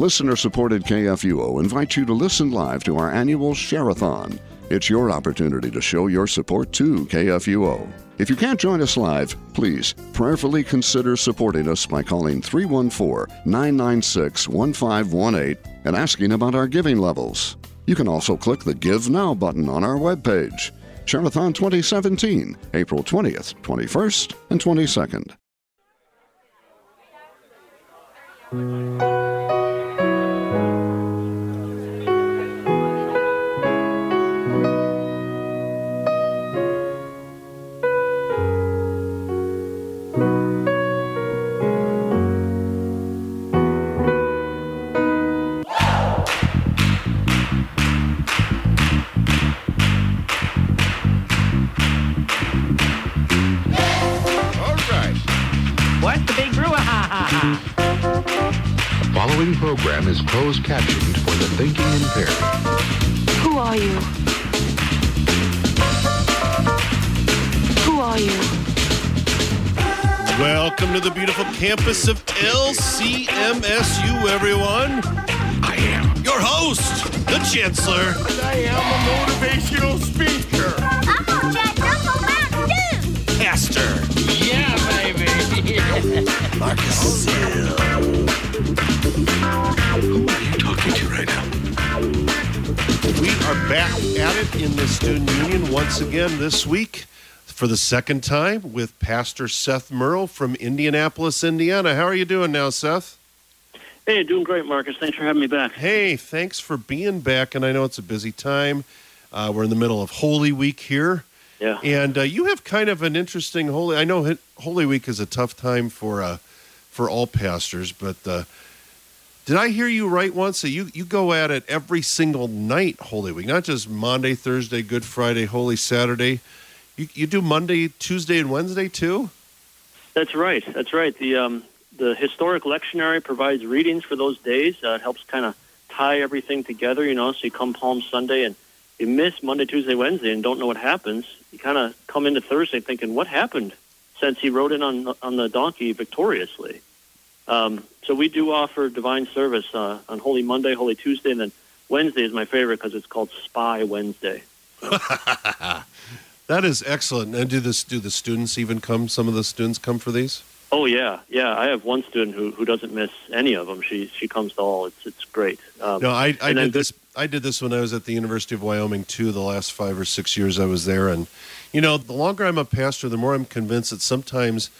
Listener supported KFUO invites you to listen live to our annual Share-a-thon. It's your opportunity to show your support to KFUO. If you can't join us live, please prayerfully consider supporting us by calling 314 996 1518 and asking about our giving levels. You can also click the Give Now button on our webpage. Share-a-thon 2017, April 20th, 21st, and 22nd. What's the big brouhaha? The following program is closed captioned for the thinking impaired. Who are you? Who are you? Welcome to the beautiful campus of LCMSU, everyone. I am your host, the Chancellor. And I am a motivational speaker. I'm gonna Mountain Dew. Pastor. Yeah, baby. Marcus. Who are you talking to right now? We are back at it in the student union once again this week for the second time with Pastor Seth Mierow from Indianapolis, Indiana. How are you doing now, Seth? Hey, doing great, Marcus. Thanks for having me back. Hey, thanks for being back. And I know it's a busy time. Uh, we're in the middle of Holy Week here. Yeah. And uh, you have kind of an interesting Holy. I know Holy Week is a tough time for uh, for all pastors, but uh, did I hear you right once? that you you go at it every single night Holy Week, not just Monday, Thursday, Good Friday, Holy Saturday. You you do Monday, Tuesday, and Wednesday too. That's right. That's right. The um, the historic lectionary provides readings for those days. Uh, it helps kind of tie everything together. You know, so you come Palm Sunday and you miss Monday, Tuesday, Wednesday, and don't know what happens. You kind of come into Thursday thinking, "What happened?" Since he rode in on on the donkey victoriously. Um, so we do offer divine service uh, on Holy Monday, Holy Tuesday, and then Wednesday is my favorite because it's called Spy Wednesday. That is excellent. And do this do the students even come? Some of the students come for these. Oh yeah, yeah. I have one student who, who doesn't miss any of them. She she comes to all. It's it's great. Um, No, I, I did this. I did this when I was at the University of Wyoming too. The last five or six years I was there, and you know, the longer I'm a pastor, the more I'm convinced that sometimes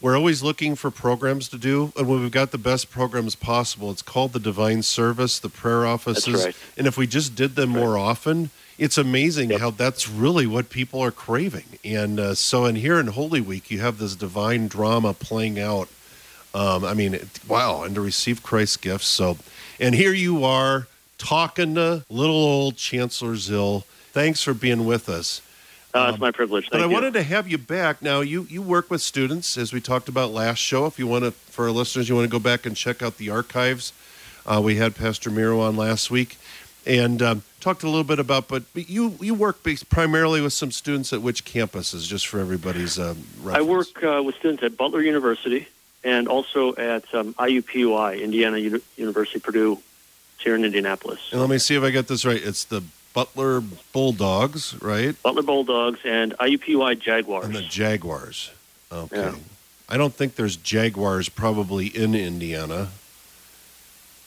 we're always looking for programs to do, and when we've got the best programs possible, it's called the Divine Service, the prayer offices, right. and if we just did them more often. It's amazing Yep. how that's really what people are craving, and uh, so. And here in Holy Week, you have this divine drama playing out um, I mean, it- wow, and to receive Christ's gifts. So, and here you are talking to little old Chancellor Zill. Thanks for being with us. uh, it's my privilege. But I you. wanted to have you back. Now, you you work with students, as we talked about last show. If you want to, for our listeners, you want to go back and check out the archives. Uh, we had Pastor Mierow on last week, and um, talked a little bit about. But you you work primarily with some students at which campuses, just for everybody's um, I work uh, with students at Butler University and also at um, IUPUI, Indiana Uni- University, Purdue, here in Indianapolis. And let me see if I get this right. It's the Butler Bulldogs, right? Butler Bulldogs and IUPUI Jaguars. And the Jaguars. Okay. Yeah. I don't think there's Jaguars probably in Indiana.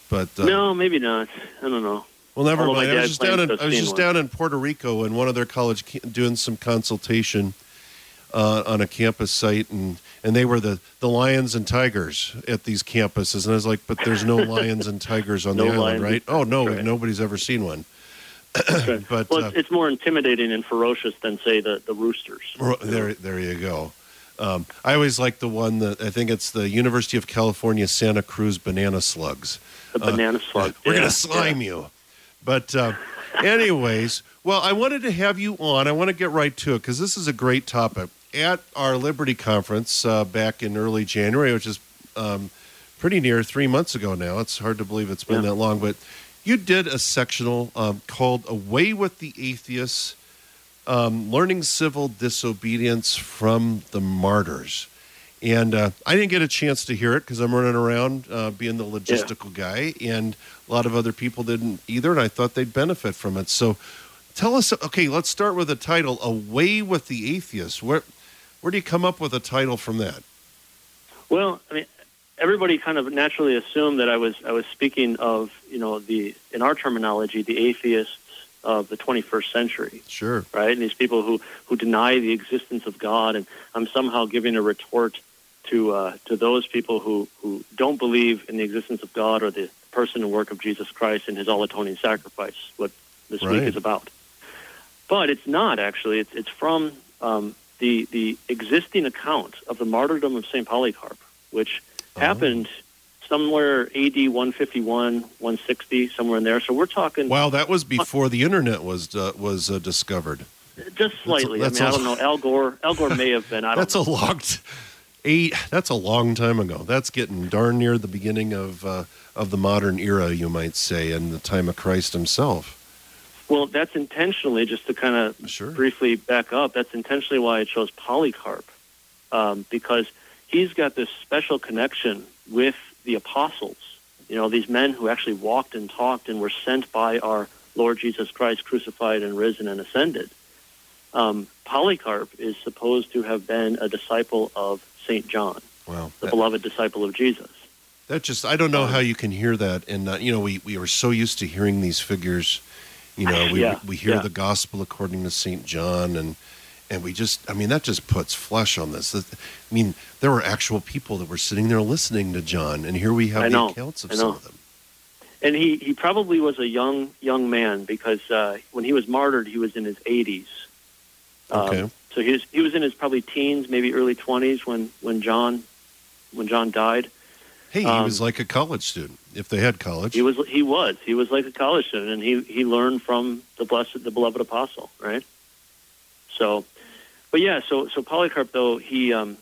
But uh, no, maybe not. I don't know. Well, never although mind. I was just down in I was just down in Puerto Rico and one of their college ca- doing some consultation uh, on a campus site, and and they were the the lions and tigers at these campuses, and I was like, but there's no lions and tigers on No the island, right? Oh no, right. nobody's ever seen one. But well, uh, it's, it's more intimidating and ferocious than, say, the, the Roosters. Ro- There, there you go. Um, I always like the one that I think it's the University of California Santa Cruz banana slugs. The banana slug. We're Yeah, gonna slime you. But, uh, anyways, well, I wanted to have you on. I want to get right to it because this is a great topic. At our Liberty Conference uh, back in early January, which is um, pretty near three months ago now. It's hard to believe it's been Yeah. that long, but you did a sectional um, called "Away with the Atheists." um, learning civil disobedience from the martyrs. And uh, I didn't get a chance to hear it because I'm running around uh, being the logistical guy, and a lot of other people didn't either. And I thought they'd benefit from it. So, tell us. Okay, let's start with the title "Away with the Atheists." Where where do you come up with a title from that? Well, I mean, everybody kind of naturally assumed that I was I was speaking of you know the in our terminology the atheists of the 21st century, Sure. right? And these people who who deny the existence of God, and I'm somehow giving a retort to uh, to those people who who don't believe in the existence of God or the person and work of Jesus Christ and His all atoning sacrifice. What this Right. week is about, but it's not actually. It's it's from um, the the existing account of the martyrdom of Saint Polycarp, which happened somewhere AD 151, 160, somewhere in there. So we're talking Wow, that was before the internet was uh, was uh, discovered. just slightly. that's I mean, a- I don't know. Al Gore, Al Gore may have been. I don't That's know. a long t- eight. That's a long time ago. That's getting darn near the beginning of uh, of the modern era, you might say, and the time of Christ Himself. Well, that's intentionally, just to kind of Sure. briefly back up, that's intentionally why I chose Polycarp, um, because he's got this special connection with the apostles. You know, these men who actually walked and talked and were sent by our Lord Jesus Christ, crucified and risen and ascended. Um, Polycarp is supposed to have been a disciple of Saint John, Wow. the That, beloved disciple of Jesus. that just I don't know how you can hear that, and uh, you know we we are so used to hearing these figures. You know, we Yeah, we hear yeah. the gospel according to Saint John, and and we just I mean that just puts flesh on this. I mean, there were actual people that were sitting there listening to John, and here we have I the know, accounts of some of them. And he, he probably was a young young man because uh, when he was martyred, he was in his 80s. Um, Okay. So he was he was in his probably teens, maybe early 20s when when John when John died. Hey, he Um, was like a college student, if they had college. He was he was he was like a college student, and he he learned from the blessed the beloved apostle, right? So, but yeah, so so Polycarp though he um,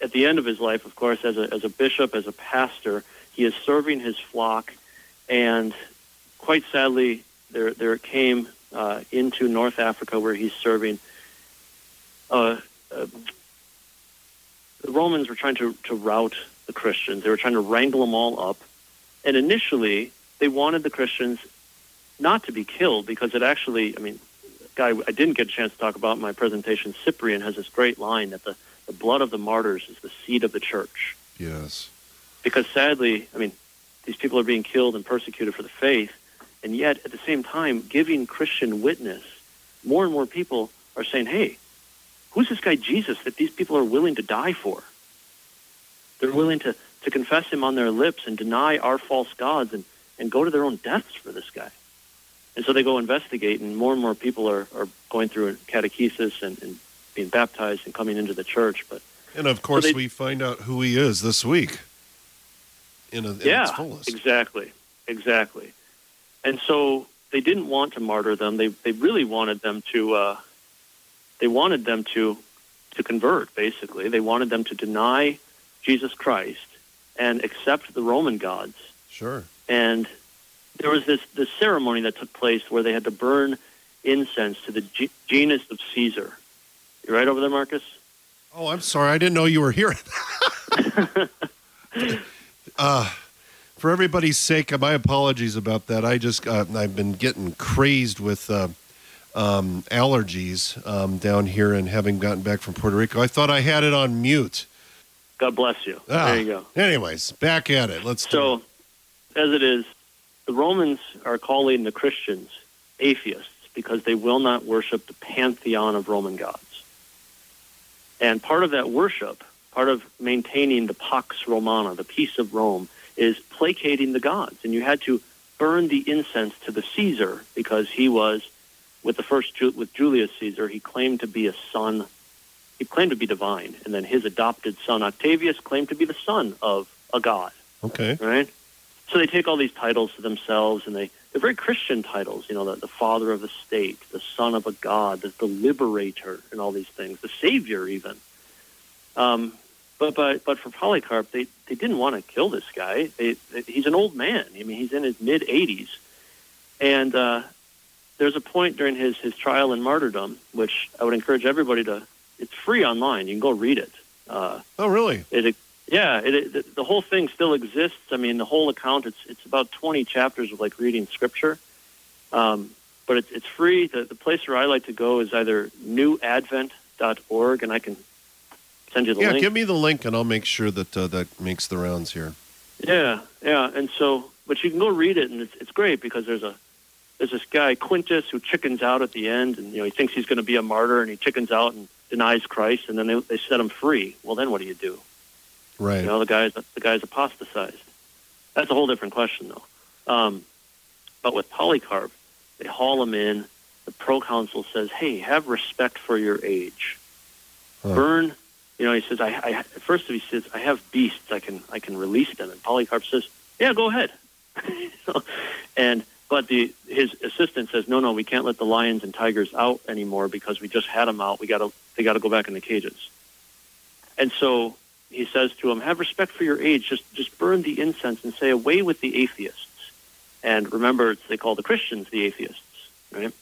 at the end of his life, of course, as a as a bishop, as a pastor, he is serving his flock, and quite sadly, there there came uh, into North Africa where he's serving. Uh, uh, the Romans were trying to, to rout the Christians. They were trying to wrangle them all up. And initially, they wanted the Christians not to be killed because it actually, I mean, guy I didn't get a chance to talk about in my presentation, Cyprian, has this great line that the, the blood of the martyrs is the seed of the church. yes. Because sadly, I mean, these people are being killed and persecuted for the faith, and yet at the same time, giving Christian witness, more and more people are saying, hey, who's this guy Jesus that these people are willing to die for? They're willing to, to confess him on their lips and deny our false gods and, and go to their own deaths for this guy. And so they go investigate, and more and more people are, are going through catechesis and, and being baptized and coming into the church. But And of course, they- we find out who he is this week. In, a, in yeah, exactly, exactly. And so they didn't want to martyr them. They they really wanted them to. Uh, they wanted them to to convert. Basically, they wanted them to deny Jesus Christ and accept the Roman gods. Sure. And there was this this ceremony that took place where they had to burn incense to the ge- genius of Caesar. You right over there, Marcus? Oh, I'm sorry. I didn't know you were here. uh, for everybody's sake, my apologies about that. I just uh, I've been getting crazed with uh, um, allergies um, down here, and having gotten back from Puerto Rico, I thought I had it on mute. God bless you. Ah, there you go. Anyways, back at it. Let's So, it. as it is, the Romans are calling the Christians atheists because they will not worship the pantheon of Roman gods. And part of that worship, part of maintaining the Pax Romana, the peace of Rome, is placating the gods. And you had to burn the incense to the Caesar because he was, with the first Ju- with Julius Caesar, he claimed to be a son. He claimed to be divine, and then his adopted son Octavius claimed to be the son of a god Okay. right? So they take all these titles to themselves, and they they're very Christian titles. You know, the, the father of the state, the son of a god, the, the liberator, and all these things, the savior, even. Um, but but but for Polycarp, they they didn't want to kill this guy. They, they, he's an old man. I mean, he's in his mid 80s, and uh, there's a point during his his trial and martyrdom, which I would encourage everybody to. It's free online. You can go read it. Uh, Oh, really? it, yeah, it, it, the whole thing still exists. I mean, the whole account. It's it's about 20 chapters of like reading scripture, um, but it's it's free. The the place where I like to go is either newadvent.org, and I can send you the Yeah, link. give me the link, and I'll make sure that uh, that makes the rounds here. Yeah, yeah, and so, but you can go read it, and it's it's great because there's a there's this guy Quintus who chickens out at the end, and you know he thinks he's going to be a martyr, and he chickens out and denies Christ, and then they they set him free. Well, then what do you do? Right. You know, the guy's the guy's apostatized. That's a whole different question, though. Um, but with Polycarp, they haul him in. The proconsul says, "Hey, have respect for your age. Huh. Burn." You know, he says, I, I, at first he says, I have beasts, I can, I can release them. And Polycarp says, yeah, go ahead. so, and, but the, his assistant says, no, no, we can't let the lions and tigers out anymore because we just had them out. We got to, they got to go back in the cages. And so he says to him, have respect for your age. Just, just burn the incense and say, away with the atheists. And remember, they call the Christians the atheists, right?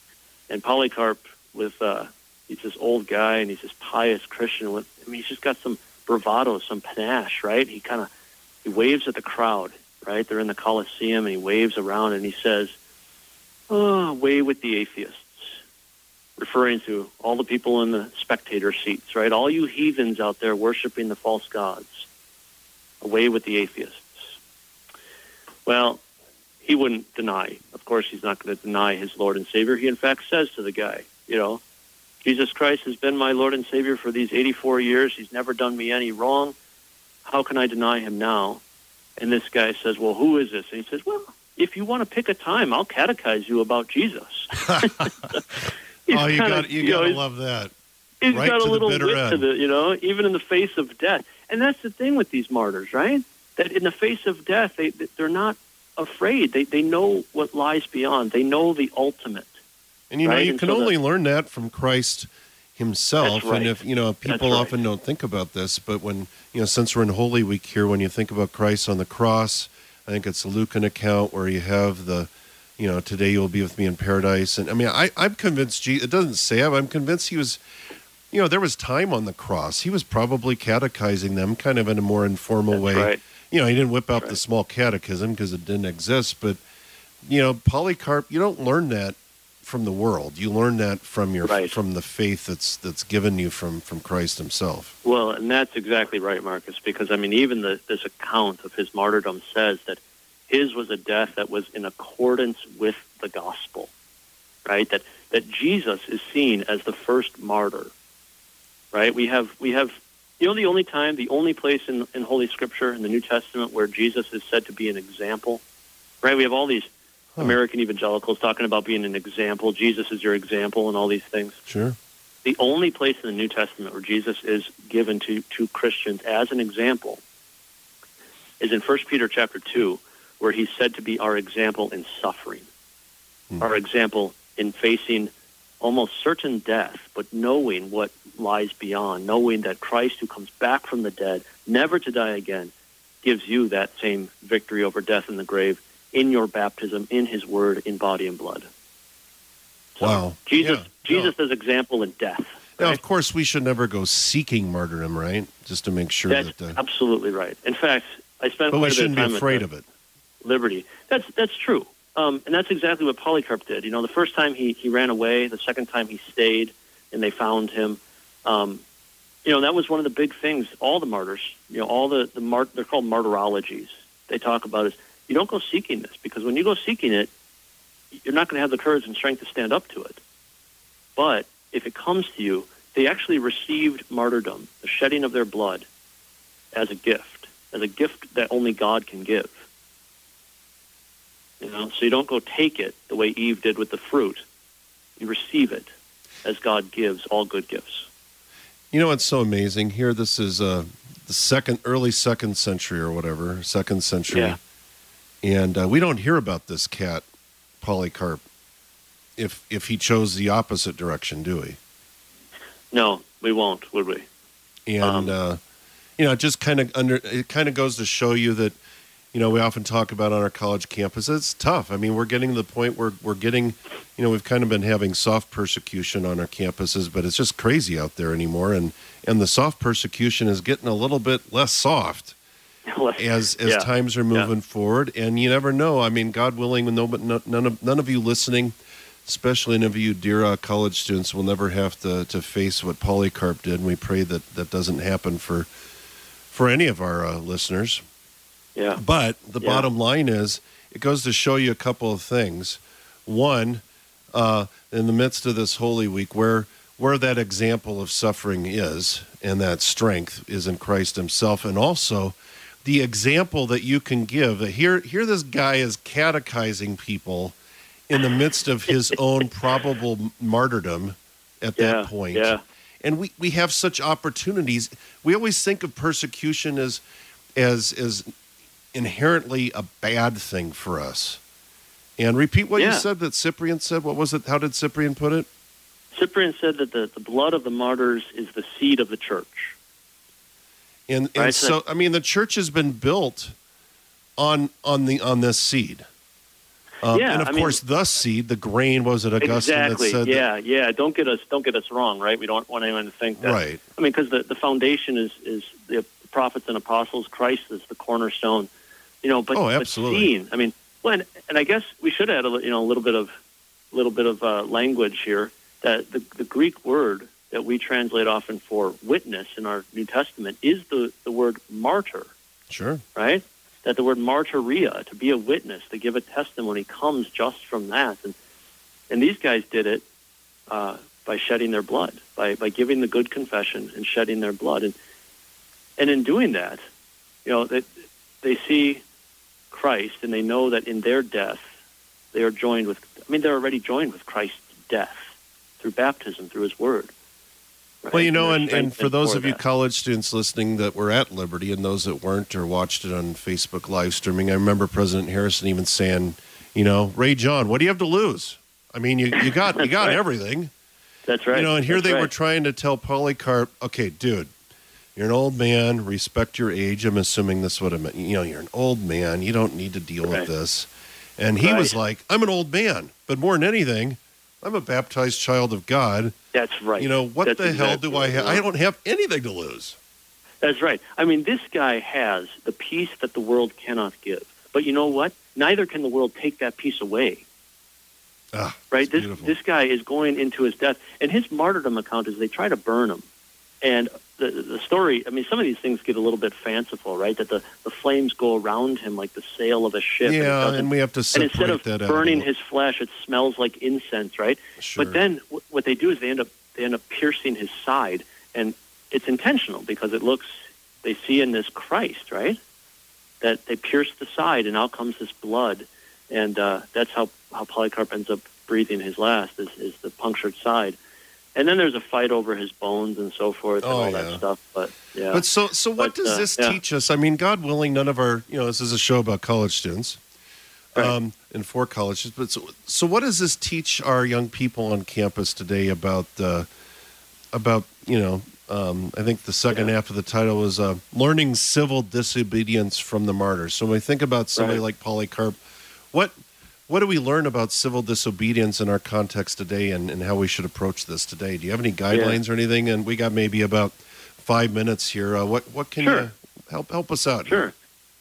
And Polycarp with, uh, he's this old guy and he's this pious Christian. With, I mean, he's just got some bravado, some panache, right? He kind of he waves at the crowd, right? They're in the Colosseum and he waves around and he says, Ah, "Oh, away with the atheists," referring to all the people in the spectator seats, right? All you heathens out there worshiping the false gods, away with the atheists. Well, he wouldn't deny. Of course, he's not going to deny his Lord and Savior. He, in fact, says to the guy, you know, Jesus Christ has been my Lord and Savior for these 84 years. He's never done me any wrong. How can I deny him now? And this guy says, Well, who is this? And he says, Well, if you want to pick a time, I'll catechize you about Jesus. Oh, you got you know, got to love that. He's right got to a little wit to end. the, you know, even in the face of death. And that's the thing with these martyrs, right? That in the face of death, they they're not afraid. They they know what lies beyond. They know the ultimate. And you know, Right, you and can so only the- learn that from Christ himself. Right. And if you know, people right. often don't think about this, but when you know, since we're in Holy Week here, when you think about Christ on the cross, I think it's a Lucan account where you have the, you know, today you will be with me in paradise. And I mean, I, I'm convinced. Je- it doesn't say I'm convinced he was. You know, there was time on the cross. He was probably catechizing them, kind of in a more informal That's way. right. You know, he didn't whip out Right. the small catechism because it didn't exist. But you know, Polycarp, you don't learn that from the world. You learn that from your Right. from the faith that's that's given you from from Christ Himself. Well, and that's exactly right, Marcus, because I mean, even the, this account of his martyrdom says that his was a death that was in accordance with the gospel, right? That that Jesus is seen as the first martyr, right? We have we have you know the only time, the only place in in Holy Scripture in the New Testament where Jesus is said to be an example, right? We have all these Huh. American evangelicals talking about being an example. Jesus is your example, and all these things Sure. the only place in the New Testament where Jesus is given to, to Christians as an example is in 1 Peter chapter 2, where he's said to be our example in suffering, Hmm. our example in facing almost certain death, but knowing what lies beyond, knowing that Christ, who comes back from the dead, never to die again, gives you that same victory over death and the grave in your baptism, in his word, in body and blood. So Wow. Jesus, Yeah. Jesus as example in death. Now, of course, we should never go seeking martyrdom, right? Just to make sure That's that. Uh, absolutely right. In fact, I spent but we quite a bit shouldn't be afraid of it. Liberty. That's that's true, um, and that's exactly what Polycarp did. You know, the first time he he ran away, the second time he stayed, and they found him. Um, you know, that was one of the big things. All the martyrs, you know, all the the mart- they're called martyrologies. They talk about is you don't go seeking this because when you go seeking it, you're not going to have the courage and strength to stand up to it. But if it comes to you, they actually received martyrdom, the shedding of their blood, as a gift, as a gift that only God can give. You know, so you don't go take it the way Eve did with the fruit. You receive it as God gives all good gifts. You know what's so amazing here? This is uh, the second, early second century or whatever, second century, Yeah. And uh, we don't hear about this cat, Polycarp. If if he chose the opposite direction, do we? No, we won't, would we? and Um, uh, you know, it just kind of under it kind of goes to show you that you know, we often talk about on our college campus. It's tough. I mean, we're getting to the point where we're getting, you know, we've kind of been having soft persecution on our campuses, but it's just crazy out there anymore. And and the soft persecution is getting a little bit less soft as as Yeah. times are moving forward. And you never know. I mean, God willing, no, but none of none of you listening, especially none of you dear uh, college students, will never have to to face what Polycarp did. And we pray that that doesn't happen for for any of our uh, listeners. Yeah. But the Yeah. bottom line is, it goes to show you a couple of things. One, uh, in the midst of this Holy Week, where where that example of suffering is, and that strength is in Christ Himself, and also the example that you can give. That here, here, this guy is catechizing people in the midst of his own probable martyrdom at Yeah, that point yeah. and we, we have such opportunities. We always think of persecution as as as inherently a bad thing for us. And repeat what you said that Cyprian said. What was it? How did Cyprian put it? Cyprian said that the, the blood of the martyrs is the seed of the church. And and Right, so I mean the church has been built on on the on this seed. Um, Yeah, and of I mean- course, the seed, the grain, was it Augustine exactly. that said that- yeah, yeah. Don't get us don't get us wrong, right? We don't want anyone to think that. right? I mean, because the, the foundation is is the prophets and apostles. Christ is the cornerstone. You know, but Oh, but absolutely. I mean, and, and I guess we should add a you know a little bit of little bit of uh, language here that the the Greek word that we translate often for witness in our New Testament is the the word martyr, Sure. right? That the word martyria, to be a witness, to give a testimony, comes just from that. And and these guys did it uh, by shedding their blood, by by giving the good confession and shedding their blood. And and in doing that, you know, they they see Christ and they know that in their death they are joined with. I mean, they're already joined with Christ's death through baptism, through His Word. Right? Well, you know, and, and for those of you that. college students listening that were at Liberty and those that weren't or watched it on Facebook live streaming, I remember President Harrison even saying, you know, Ray John, what do you have to lose? I mean, you, you got you got right. everything. that's right. You know, and here That's they were trying to tell Polycarp, okay, dude, you're an old man, respect your age. I'm assuming this would have meant, you know, you're an old man, you don't need to deal Right. with this. And he was like, I'm an old man, but more than anything, I'm a baptized child of God. That's right. You know, what That's the hell do I have? I don't have anything to lose. That's right. I mean, this guy has the peace that the world cannot give. But you know what? Neither can the world take that peace away. Ah, Right? This beautiful. this guy is going into his death, and his martyrdom account is they try to burn him. And the the story, I mean, some of these things get a little bit fanciful, right? That the, the flames go around him like the sail of a ship. and yeah, doesn't- and we have to and separate instead of out. burning his flesh, it smells like incense, right? Sure. But then wh- what they do is they end up they end up piercing his side, and it's intentional because it looks they see in this Christ, right? That they pierce the side, and out comes this blood, and uh, that's how how Polycarp ends up breathing his last is, is the punctured side. And then there's a fight over his bones and so forth and Oh, all yeah. that stuff. But yeah, But so, so what But, does uh, this yeah. teach us? I mean, God willing, none of our, you know, this is a show about college students, Right. um, and for colleges. But so, so, what does this teach our young people on campus today about, uh, about, you know, um, I think the second Yeah. half of the title was uh, learning civil disobedience from the martyrs. So when we think about somebody Right. like Polycarp, what what do we learn about civil disobedience in our context today, and, and how we should approach this today? Do you have any guidelines or anything? And we got maybe about five minutes here. Uh, what what can Sure. you help help us out? Sure. here?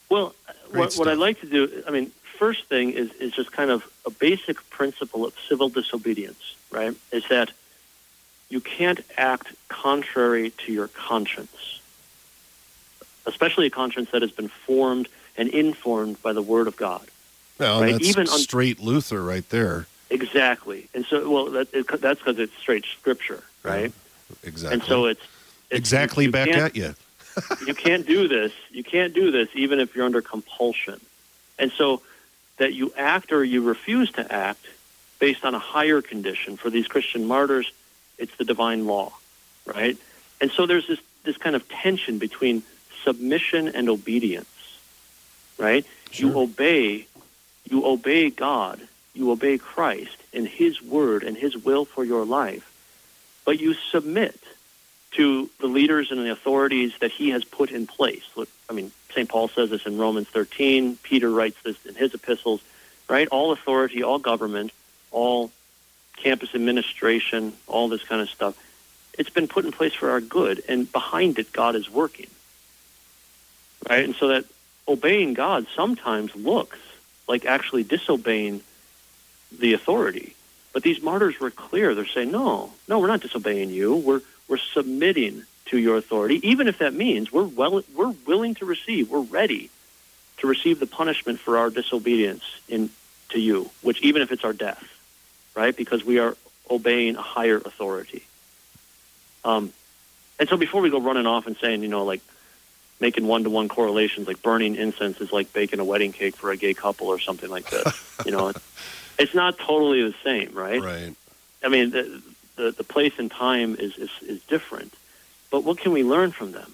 Well, Great what, what I stuff. like to do, I mean, first thing is, is just kind of a basic principle of civil disobedience, right? Is that you can't act contrary to your conscience, especially a conscience that has been formed and informed by the Word of God. Well, Right, that's even on- straight Luther right there. Exactly. And so, well, that, it, that's because it's straight Scripture, right? Exactly. And so it's, it's exactly you back at you. you can't do this. You can't do this even if you're under compulsion. And so that you act or you refuse to act based on a higher condition for these Christian martyrs, it's the divine law, right? And so there's this this kind of tension between submission and obedience, right? You obey you obey God, you obey Christ and his word and his will for your life, but you submit to the leaders and the authorities that he has put in place. Look, I mean, St. Paul says this in Romans 13. Peter writes this in his epistles, right? All authority, all government, all campus administration, all this kind of stuff. It's been put in place for our good, and behind it, God is working. Right? And so that obeying God sometimes looks like actually disobeying the authority. But these martyrs were clear. They're saying, no, no, we're not disobeying you. We're, we're submitting to your authority, even if that means we're, well, we're willing to receive, we're ready to receive the punishment for our disobedience in, to you, which even if it's our death, right? Because we are obeying a higher authority. Um, and so before we go running off and saying, you know, like making one-to-one correlations, like burning incense is like baking a wedding cake for a gay couple or something like that, you know, it's not totally the same, right? Right. I mean, the, the, the place and time is, is, is different. But what can we learn from them?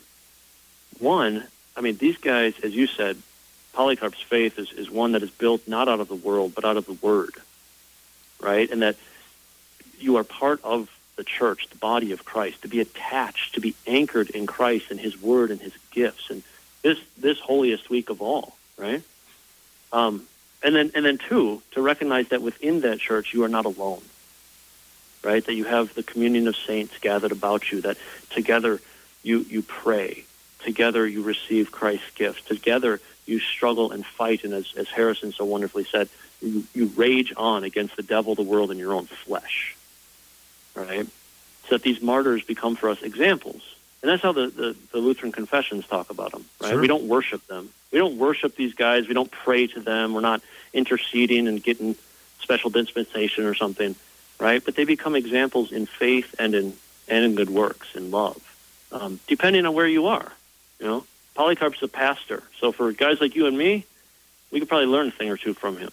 One, I mean, these guys, as you said, Polycarp's faith is, is one that is built not out of the world, but out of the Word, right? And that you are part of the church, the body of Christ, to be attached, to be anchored in Christ and His Word and His gifts, and this this holiest week of all, right? Um, and then and then two, to recognize that within that church you are not alone, right? That you have the communion of saints gathered about you, that together you, you pray, together you receive Christ's gifts, together you struggle and fight, and as, as Harrison so wonderfully said, you, you rage on against the devil, the world, and your own flesh, right? So that these martyrs become for us examples. And that's how the, the, the Lutheran confessions talk about them, right? Sure. We don't worship them. We don't worship these guys. We don't pray to them. We're not interceding and getting special dispensation or something right? But they become examples in faith and in and in good works in love, um, depending on where you are. You know, Polycarp's a pastor, so for guys like you and me, we could probably learn a thing or two from him,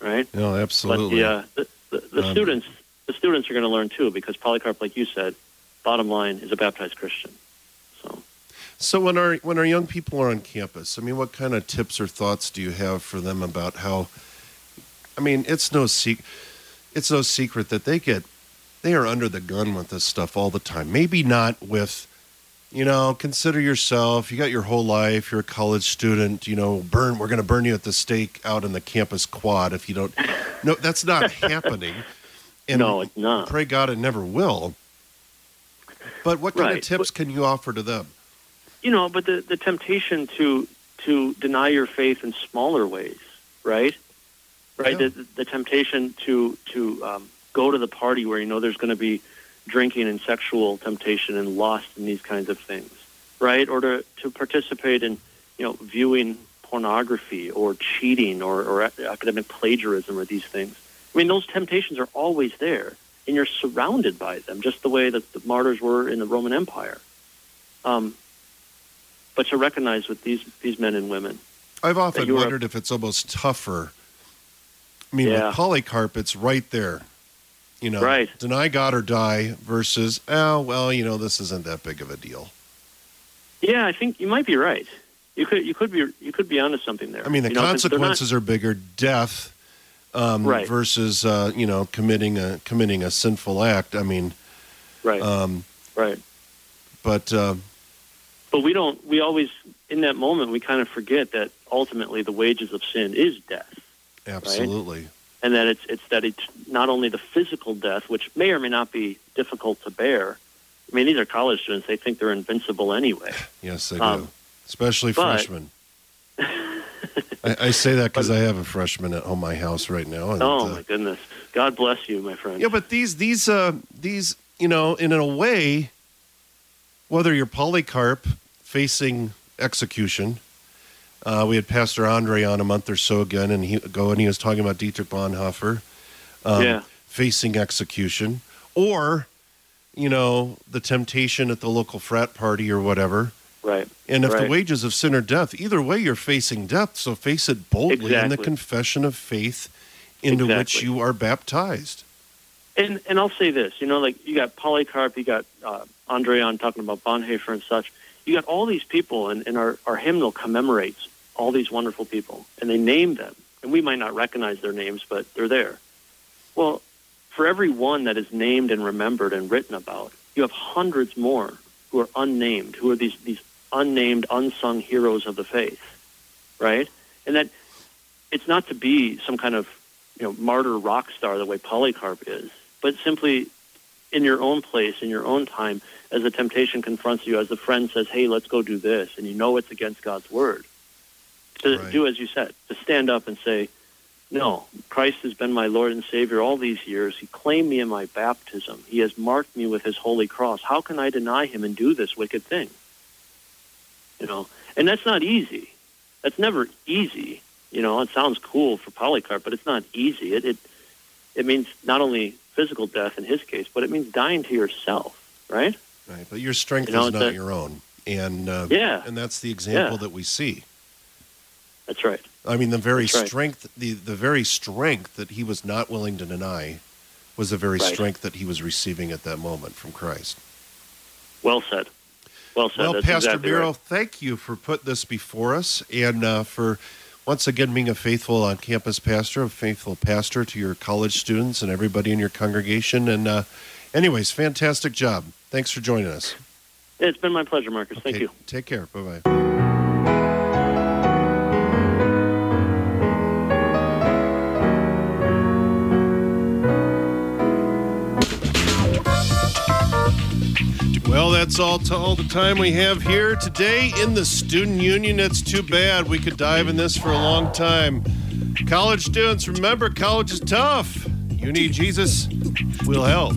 right? No, absolutely. But the, uh, the, the, the Um, students, the students are going to learn too, because Polycarp, like you said, bottom line is a baptized Christian. So So when our when our young people are on campus, I mean, what kind of tips or thoughts do you have for them about how? I mean, it's no secret. It's no secret that they get they are under the gun with this stuff all the time. Maybe not with, you know, consider yourself. You got your whole life. You're a college student. You know, burn. We're going to burn you at the stake out in the campus quad if you don't. No, that's not happening. And no, it's not. pray God it never will. But what kind of Right, tips can you offer to them? you know, but the, the temptation to to deny your faith in smaller ways, right? Right. Yeah. The, the temptation to to um, go to the party where you know there's going to be drinking and sexual temptation and lust and these kinds of things, right? Or to to participate in you know viewing pornography or cheating or, or academic plagiarism or these things. I mean, those temptations are always there, and you're surrounded by them, just the way that the martyrs were in the Roman Empire. Um, but to recognize with these these men and women, I've often wondered if it's almost tougher. I mean, Yeah. with Polycarp, it's right there. You know, Right. deny God or die versus, oh, well, you know, this isn't that big of a deal. yeah, I think you might be right. You could you could be you could be onto something there. I mean, the You know, they're not- consequences are bigger death um, Right. versus, uh, you know, committing a committing a sinful act. I mean, right, um, right. but uh, But we don't. We always in that moment we kind of forget that ultimately the wages of sin is death. absolutely. and that it's it's that it's not only the physical death, which may or may not be difficult to bear. I mean, these are college students; they think they're invincible anyway. Yes, they Um, do. Especially but- freshmen. I, I say that because I have a freshman at home my house right now. And, oh uh, my goodness! God bless you, my friend. Yeah, but these these uh these you know in a way, whether you're Polycarp facing execution, uh, we had Pastor Andre on a month or so again, and he ago, and he was talking about Dietrich Bonhoeffer, um, Yeah. facing execution, or you know the temptation at the local frat party or whatever. Right, And if the wages of sin are death, either way you're facing death. So face it boldly in the confession of faith into which you are baptized. and and I'll say this: you know, like you got Polycarp, you got uh, Andre on talking about Bonhoeffer and such. You got all these people, and, and our our hymnal commemorates all these wonderful people, and they name them, and we might not recognize their names, but they're there. Well, for every one that is named and remembered and written about, you have hundreds more who are unnamed, who are these these unnamed, unsung heroes of the faith, right? And that it's not to be some kind of you know martyr rock star the way Polycarp is, but simply in your own place, in your own time, as the temptation confronts you, as the friend says, "Hey, let's go do this," and you know it's against God's word, to Right. do as you said, to stand up and say, "No, Christ has been my Lord and Savior all these years. He claimed me in my baptism. He has marked me with His holy cross. How can I deny Him and do this wicked thing?" You know, and that's not easy. That's never easy. You know, it sounds cool for Polycarp, but it's not easy. It it it means not only physical death in his case, but it means dying to yourself, right? Right, but your strength You know, is not a- your own, and uh, Yeah. and that's the example Yeah. that we see. That's right. I mean, the very right. strength, the the very strength that he was not willing to deny, was the very Right. strength that he was receiving at that moment from Christ. Well said. Well said. Well, That's Pastor exactly Mierow, right. thank you for putting this before us and uh, for once again being a faithful on campus pastor, a faithful pastor to your college students and everybody in your congregation. And, uh, anyways, fantastic job. Thanks for joining us. It's been my pleasure, Marcus. Thank you. Take care. Bye bye. That's all to all the time we have here today in the student union. It's too bad. We could dive in this for a long time. College students, remember, college is tough. You need Jesus, we'll help.